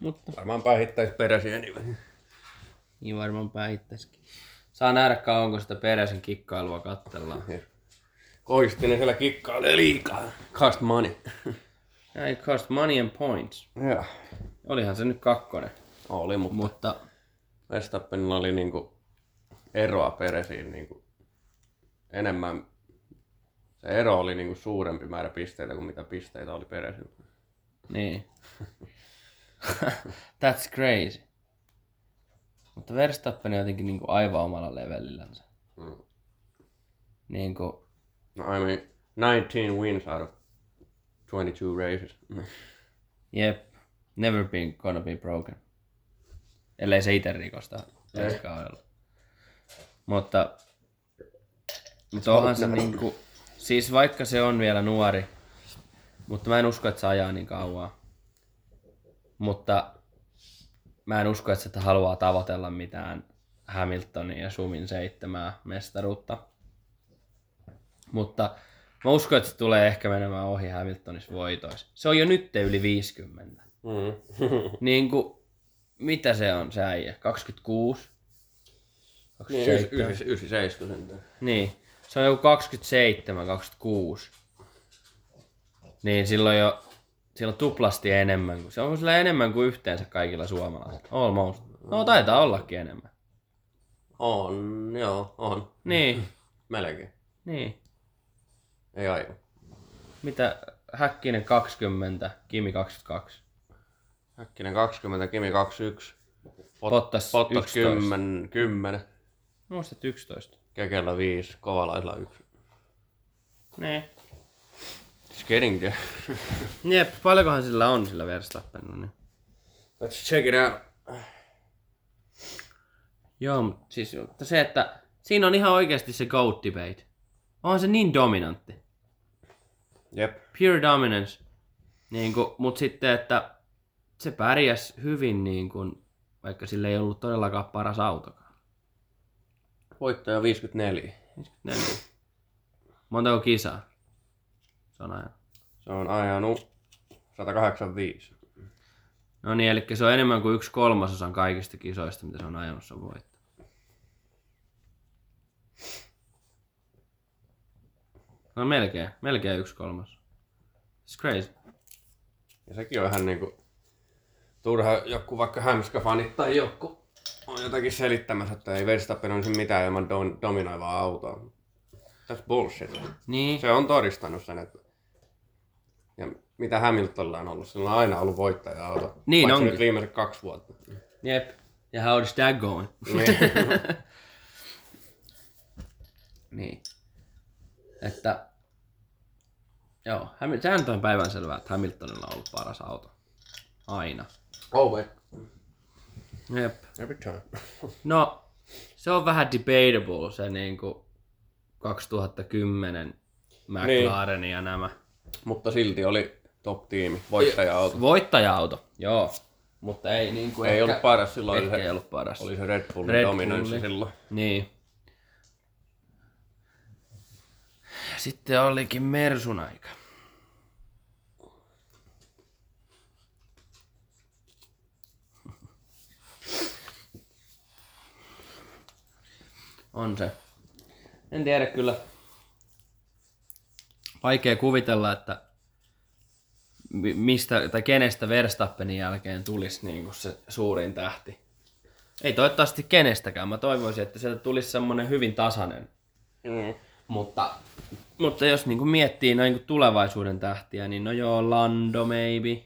Mutta Varmaan päihittäisi peräsiä niin. niin varmaan päihittäisikin. Saa nähdä kauanko sitä peräisen kikkailua kattellaan. Koistinen siellä kikkailee liikaa. Cost money. Ja it cost money and points. Joo. Olihan se nyt kakkonen. Oli, mutta Mutta Verstappenilla oli niinku eroa peresiin niinku enemmän. Se ero oli niinku suurempi määrä pisteitä kuin mitä pisteitä oli peresin. niin. (laughs) That's crazy. Mutta Verstappen on jotenkin niinku aivan omalla levelillänsä. Mm. Niinku, No, I mean, 19 wins out of 22 races. (laughs) Jep. Never been gonna be broken. Ellei se itse rikosta ensi kaudella. Mutta, mutta onhan se niinku, siis vaikka se on vielä nuori, mutta mä en usko, että se ajaa niin kauan. Mutta mä en usko, että se haluaa tavoitella mitään Hamiltonin ja Sumin seitsemää mestaruutta. Mutta mä uskon, että se tulee ehkä menemään ohi Hamiltonissa voitoissa. Se on jo nyt yli 50. Mm. (laughs) Niin kuin, mitä se on se äijä? 26? niin, 27? 97 sentään. Niin, se on joku 27, 26. Niin silloin jo, silloin tuplasti enemmän. kuin- Se on sillä enemmän kuin yhteensä kaikilla suomalaisilla. Almost. No taitaa ollakin enemmän. On, joo, on. Niin, (laughs) Melkein. niin. Ei aivan. Mitä Häkkinen 20, Kimi 22. Häkkinen 20, Kimi 21. Pot, Pottas 11. 10, 10. Muistat 11. Kekellä 5, Kovalaisella 1. Niin. It's getting there. Jep, paljonkohan sillä on sillä Verstappenilla, niin. Let's check it out. Joo, mutta siis mutta se, että siinä on ihan oikeasti se GOAT debate. Onhan se niin dominantti. Jep. Pure dominance. Niin kuin, mutta sitten, että se pärjäs hyvin, niin kuin, vaikka sillä ei ollut todellakaan paras autokaan. Voittaja 54. 54. Montako kisaa? Se on aina. Se on ajanut 185. No niin, eli se on enemmän kuin yksi kolmasosan kaikista kisoista, mitä se on ajanut, se on No melkein, melkein yksi kolmas. It's crazy. Ja sekin on ihan niinku turha joku vaikka Hämskä-fanit tai joku on jotakin selittämässä, että ei Verstappen olisi mitään ilman don- dominoivaa autoa. That's bullshit. Niin, Se on todistanut sen, että ja mitä Hamiltonilla on ollut, sillä on aina ollut voittaja-auto. Niin Paitsi onkin. nyt viimeiset kaksi vuotta. jep. Ja how is that going? Niin. (laughs) Niin. Että, joo, sehän on päivänselvää, että Hamiltonilla on ollut paras auto. Aina. Always. Jep. Every time. (laughs) No, se on vähän debatable se niinku 2010 McLaren niin. ja nämä. Mutta silti oli top-tiimi, voittaja-auto. Voittaja-auto, joo. Mutta ei niinku Ei ehkä, ollut paras silloin. Ehkä se, ei ollut paras. Oli se Red Bullin Red dominanssi Bulli. silloin. Niin. Sitten olikin Mersun aika. On se. En tiedä kyllä. Vaikea kuvitella, että mi- mistä tai kenestä Verstappenin jälkeen tulisi niinku se suurin tähti. Ei toivottavasti kenestäkään. Mä toivoisin, että sieltä tulisi semmonen hyvin tasainen. Mm. Mutta, mutta jos niinku miettii noin niinku tulevaisuuden tähtiä, niin no joo, Lando maybe.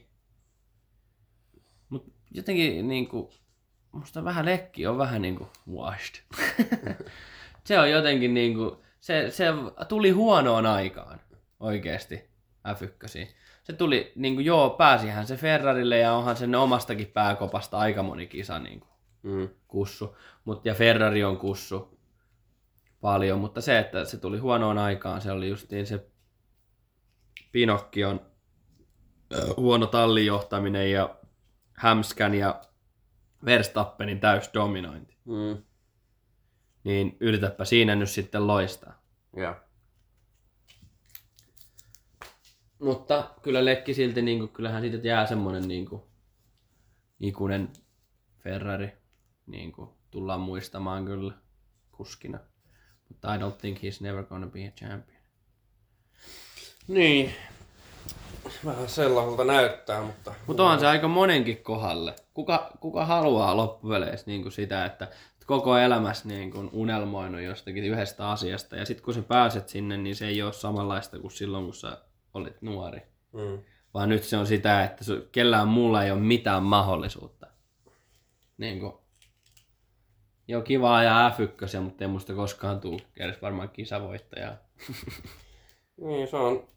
Mut jotenkin niinku, musta vähän lekki on vähän niinku washed. (laughs) se on jotenkin niinku, se, se tuli huonoon aikaan oikeesti F1. Se tuli, niinku joo, pääsihän se Ferrarille ja onhan sen omastakin pääkopasta aika moni kisa niinku Mm. kussu. Mut, ja Ferrari on kussu paljon, mutta se, että se tuli huonoon aikaan, se oli justiin se Pinokkion huono tallijohtaminen ja Hämskän ja Verstappenin täys dominointi. Mm. Niin yritäpä siinä nyt sitten loistaa. Ja. Mutta kyllä Lekki silti, niin kuin, kyllähän siitä jää semmonen niin kuin, ikuinen Ferrari. Niin kuin, tullaan muistamaan kyllä kuskina. Mutta I don't think he's never gonna be a champion. Niin. Vähän sellaiselta näyttää, mutta... Mutta onhan se aika monenkin kohdalle. Kuka, kuka haluaa loppupeleissä niin kuin sitä, että koko elämässä niin kuin unelmoinut jostakin yhdestä asiasta. Ja sitten kun sä pääset sinne, niin se ei ole samanlaista kuin silloin, kun sä olit nuori. Mm. Vaan nyt se on sitä, että kellään muulla ei ole mitään mahdollisuutta. Niin kuin, joo, kiva ajaa F1, mutta ei musta koskaan tuu edes varmaan kisavoittajaa. (laughs) Niin, se on...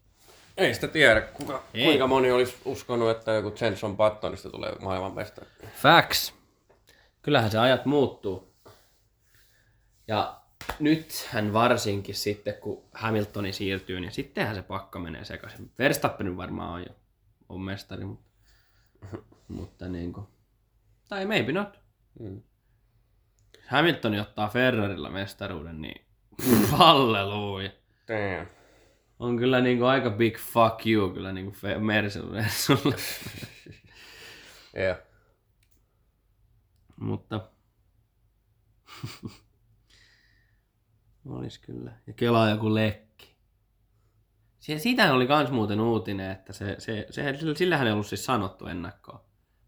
Ei sitä tiedä, kuka, Ei. kuinka moni olisi uskonut, että joku Jenson Buttonista tulee maailmanmestari. Facts. Kyllähän se ajat muuttuu. Ja nythän varsinkin sitten, kun Hamiltoni siirtyy, niin sittenhän se pakka menee sekaisin. Verstappen varmaan on jo on mestari, mutta, mutta niin kuin, tai maybe not. Mm. Jos Hamiltoni ottaa Ferrarilla mestaruuden, niin (laughs) halleluja. Damn. On kyllä niinku aika big fuck you kyllä niinku Fe- Mersulle. (laughs) Yeah. Mutta (laughs) olis kyllä. Ja kelaa joku lekki. Sie- Siitähän oli kans muuten uutinen, että se, se, se, sillähän ei ollut siis sanottu ennakkoon.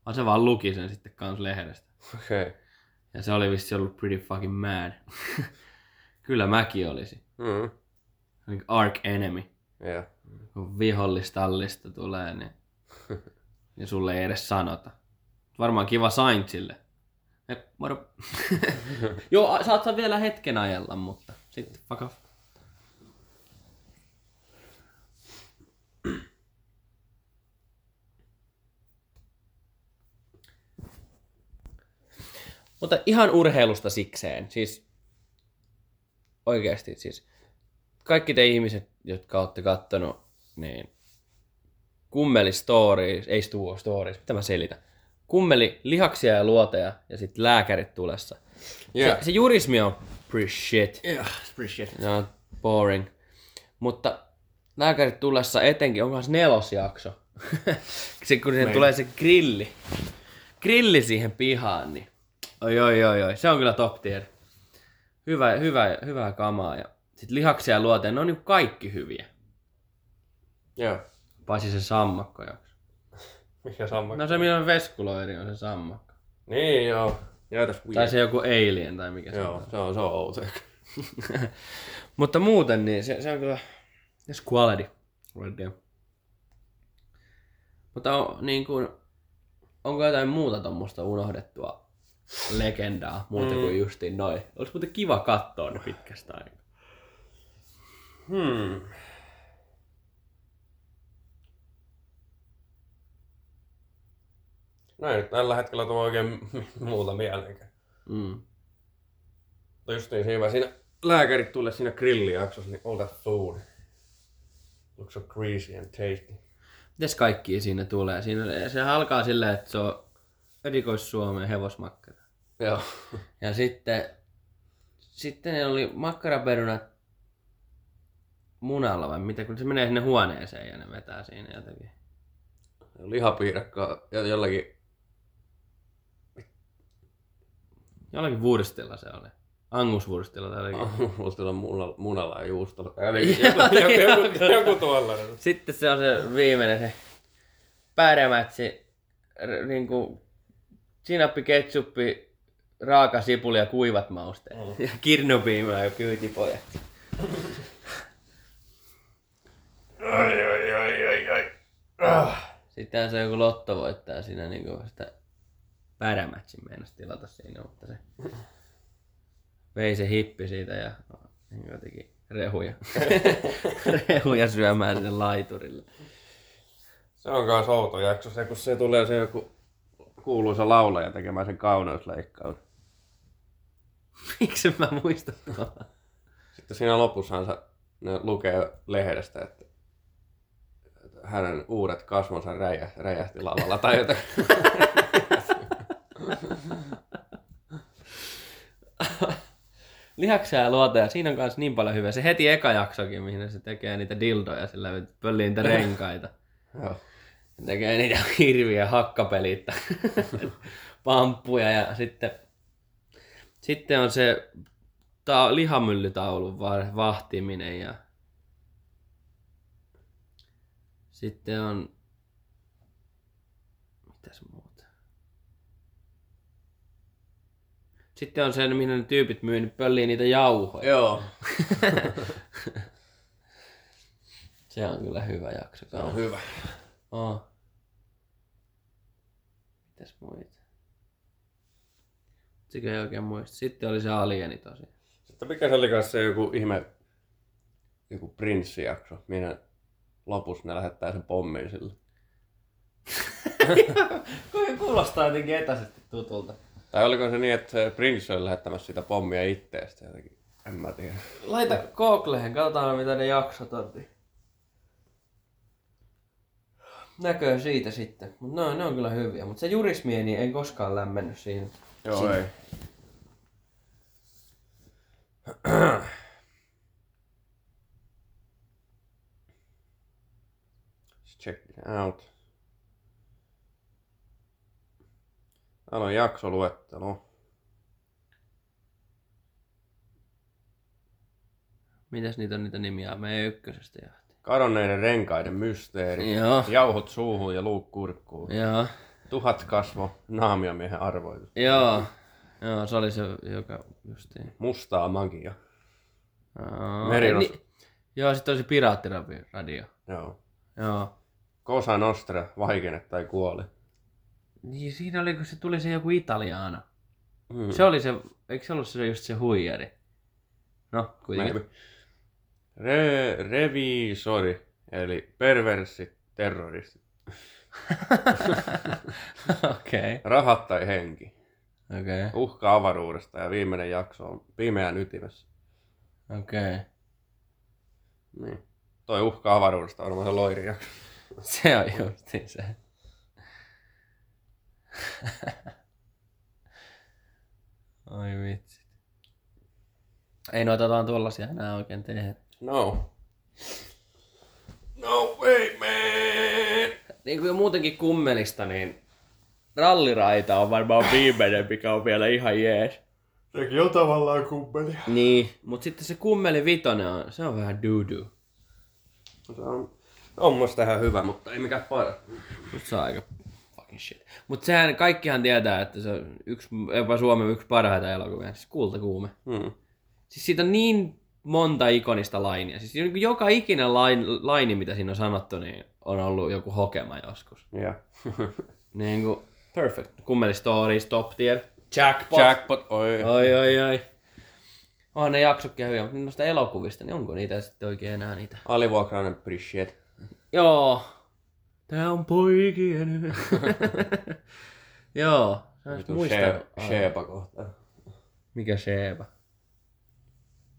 Vaan se vaan luki sen sitten kans lehdestä. Okei. Okay. Ja se oli vissi ollut pretty fucking mad. (laughs) kyllä mäkin olisi. Mm. Like Ark enemy. Yeah. kun vihollistallista tulee, niin (laughs) ja sulle ei edes sanota. Varmaan kiva Saintsille. Eh, moro. (laughs) Joo, saat vielä hetken ajella, mutta sitten fuck off. Mutta ihan urheilusta sikseen. Siis oikeasti siis kaikki te ihmiset, jotka olette kattonut, niin kummeli stories, ei stu- stories, mitä mä selitän. Kummeli lihaksia ja luoteja ja sitten lääkärit tulessa. Yeah. Se, se jurismi on pretty shit. Yeah, appreciate. Se on boring. Mutta lääkärit tullessa etenkin, onko se nelosjakso? (laughs) se, kun siihen tulee se grilli. Grilli siihen pihaan, niin oi oi oi oi, se on kyllä top tier. Hyvä, hyvä, hyvää kamaa ja sitten lihaksia ja luoteja, ne on niin kaikki hyviä. Joo. Paitsi se sammakkojakso. Mikä samma? No se milloin veskuloiri on se sammakko. Niin joo. Jätäs Tai weird. se joku alien tai mikä se Joo, on. se on, se on outo. (laughs) Mutta muuten niin se, se on kyllä yes, quality. Right there. Mutta on, niin kuin, onko jotain muuta tuommoista unohdettua legendaa muuta kuin justiin noin? Olisi muuten kiva katsoa ne pitkästä aikaa. Hmm. No ei nyt tällä hetkellä tuo oikein (laughs) muuta mieleenkään. Mm. Mutta just niin hyvä. Siinä lääkärit tulee siinä grillijaksossa, niin all that food. Looks so greasy and tasty. Mitäs kaikki siinä tulee? Siinä, se alkaa silleen, että se on erikois-Suomeen hevosmakkara. Joo. Ja sitten, sitten ne oli makkaraperunat munalla vai mitä, kun se menee sinne huoneeseen ja ne vetää siinä jotenkin. Lihapiirakka ja jollakin... Jollakin vuoristilla se oli. Angusvuoristilla tai jotenkin. Mulla munalla, munalla ja juustolla. (laughs) Joku, joku, joku, tuollainen. Sitten se on se viimeinen se päärämätsi, r- niinku sinappi, ketsuppi, raaka sipuli ja kuivat mausteet. Mm. Ja kirnupiimää ja kyytipojat. Ai, ai, ai, ai, ai. Ah. Sitten se joku lotto voittaa siinä niinku sitä päärämätsin meinas tilata siinä, mutta se vei se hippi siitä ja niin jotenkin rehuja, (laughs) rehuja syömään sinne laiturille. Se on kans outo jakso, se kun se tulee se joku kuuluisa laulaja tekemään sen kauneusleikkaus. (laughs) Miksi mä muistan tuolla? Sitten siinä lopussahan se, ne lukee lehdestä, että, hänen uudet kasvonsa räjähti, räjähti lavalla tai jotain. (laughs) Lihaksää ja luoteja, siinä on myös niin paljon hyvää. Se heti eka jaksokin, mihin se tekee niitä dildoja, sillä pöllii niitä renkaita. Joo. Tekee niitä (laughs) hirviä hakkapeliitä, pamppuja ja sitten, sitten on se ta- lihamyllytaulun va- vahtiminen ja sitten on mitäs muuta. Sitten on se, mihin ne tyypit myy, niin pöllii niitä jauhoja. Joo. (laughs) Se on kyllä hyvä jakso. Se on hyvä. Oh. Mitäs muita? Sikö ei oikein muista. Sitten oli se alieni tosi. Sitten mikä se oli se joku ihme, joku prinssijakso, minä lopussa ne lähettää sen pommin sille. (laughs) Kuulostaa jotenkin etäisesti tutulta. Tai oliko se niin, että se prinssi oli lähettämässä sitä pommia itteestä jotenkin? En mä tiedä. Laita Googlehen, katsotaan mitä ne jaksot on. Näköä siitä sitten. Mutta no, ne on kyllä hyviä. Mutta se jurismieni ei koskaan lämmennyt siinä. Joo, Siinä. ei. Let's check it out. Täällä on jaksoluettelo. Mitäs niitä on niitä nimiä? Me ykkösestä jahti. Kadonneiden renkaiden mysteeri. Joo. Jauhot suuhun ja luuk kurkkuun. Joo. Tuhat kasvo, naamiamiehen arvoitus. Joo. Joo, se oli se, joka justiin. Mustaa magia. Aa, Merinos- ni- Joo, sitten oli se piraattiradio. Joo. Joo. Cosa Nostra, vaikene tai kuoli. Niin siinä oli, kun se tuli se joku italiaana. Hmm. Se oli se, eikö se ollut se just se huijari? No, kuitenkin. Maybe. Re, revisori, eli perverssit, terroristit. (laughs) Okei. Rahat tai henki. Okei. Uhka avaruudesta ja viimeinen jakso on pimeän ytimessä. Okei. Niin. Toi uhka avaruudesta on varmaan se loiri jakso. (laughs) Se on justiin se. (laughs) Oi vitsi. Ei noita jotain tuollaisia enää oikein tehdä. No. No way, man! Niin kuin jo muutenkin kummelista, niin ralliraita on varmaan viimeinen, mikä on vielä ihan jees. Sekin on tavallaan kummeli. Niin, mutta sitten se kummeli vitonen on, se on vähän doo Se on, on musta ihan hyvä, mutta ei mikään paras. Mutta se on aika fucking shit. Mutta sehän kaikkihan tietää, että se on yksi, jopa Suomen yksi parhaita elokuvia, siis kultakuume. Hmm. Siis siitä on niin monta ikonista lainia. Siis niin kuin joka ikinen lain, laini, mitä siinä on sanottu, niin on ollut joku hokema joskus. Ja. (laughs) Niin kuin perfect. Kummeli stories, top tier. Jackpot. Jackpot, oi. Oi, oi, oi. Onhan ne jaksokkin hyviä, mutta noista elokuvista, niin onko niitä sitten oikein enää niitä? Alivuokrainen appreciate. Joo. Tää on poikien. (laughs) Joo. Sheba, Sheba kohta. Mikä Sheba?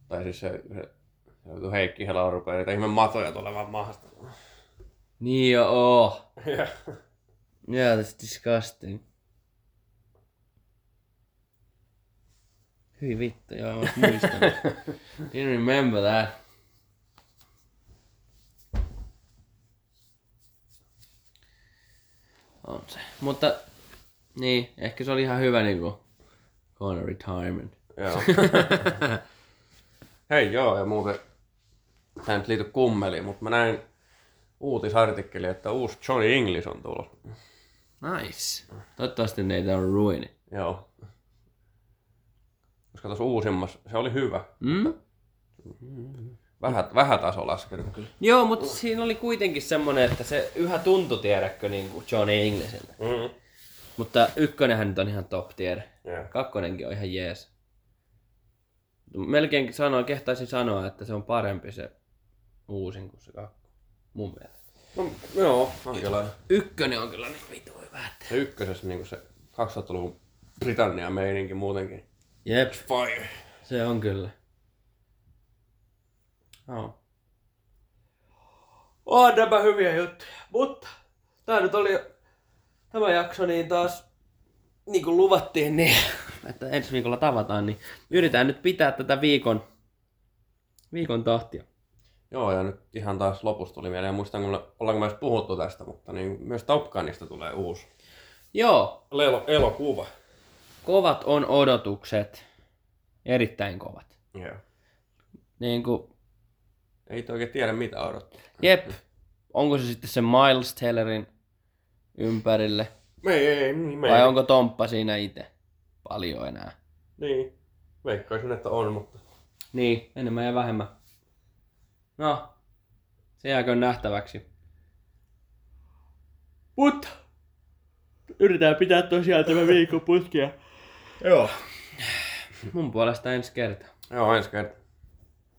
Tai siis se, se, se Heikki Helala rupeaa niitä ihme matoja tulemaan maasta. Niin jo oo. Yeah. yeah, that's disgusting. Hyvin vittu, joo, mä muistan. (laughs) Didn't remember that. On se. Mutta, niin, ehkä se oli ihan hyvä niinku going to retirement. Joo. (laughs) Hei joo, ja muuten, tämä nyt liity kummeliin, mutta mä näin uutisartikkeli, että uusi Johnny English on tullut. Nice. Toivottavasti ne ei on ruini. Joo. Koska tuossa uusimmassa, se oli hyvä. Mm? Vähän, vähän taso laskenut kyllä. Joo, mutta siinä oli kuitenkin semmonen, että se yhä tuntui tiedäkö niin kuin Johnny Englishiltä. Mm. Mutta ykkönenhän nyt on ihan top tier. Joo. Kakkonenkin on ihan jees. Melkein sanoin, kehtaisin sanoa, että se on parempi se uusin kuin se kakko. Mun mielestä. No, joo, jonkinlainen. Ykkönen on kyllä niin vitu hyvä. että- Se ykkösessä niin se 2000-luvun Britannian meininki muutenkin. Jep, Fire. se on kyllä. Joo. On nämä hyviä juttuja, mutta tää nyt oli tämä jakso niin taas niin kuin luvattiin, niin, (laughs) että ensi viikolla tavataan, niin yritetään nyt pitää tätä viikon, viikon tahtia. Joo, ja nyt ihan taas lopussa tuli mieleen. Muistan, kun ollaanko myös puhuttu tästä, mutta niin myös Top Gunista tulee uusi Joo, Lelo, elokuva. kovat on odotukset, erittäin kovat. Joo. Niin kuin, Ei oikein tiedä mitä odottaa. jep, onko se sitten se Miles Tellerin ympärille, Ei, ei, niin, me vai onko Tomppa siinä itse paljon enää? Niin. Veikkaisin, että on, mutta... Niin, enemmän ja vähemmän. No, se jääkö nähtäväksi. Mutta yritetään pitää tosiaan tämä viikon putkia. Joo. Mun puolesta ensi kertaa. Joo, ensi kertaa.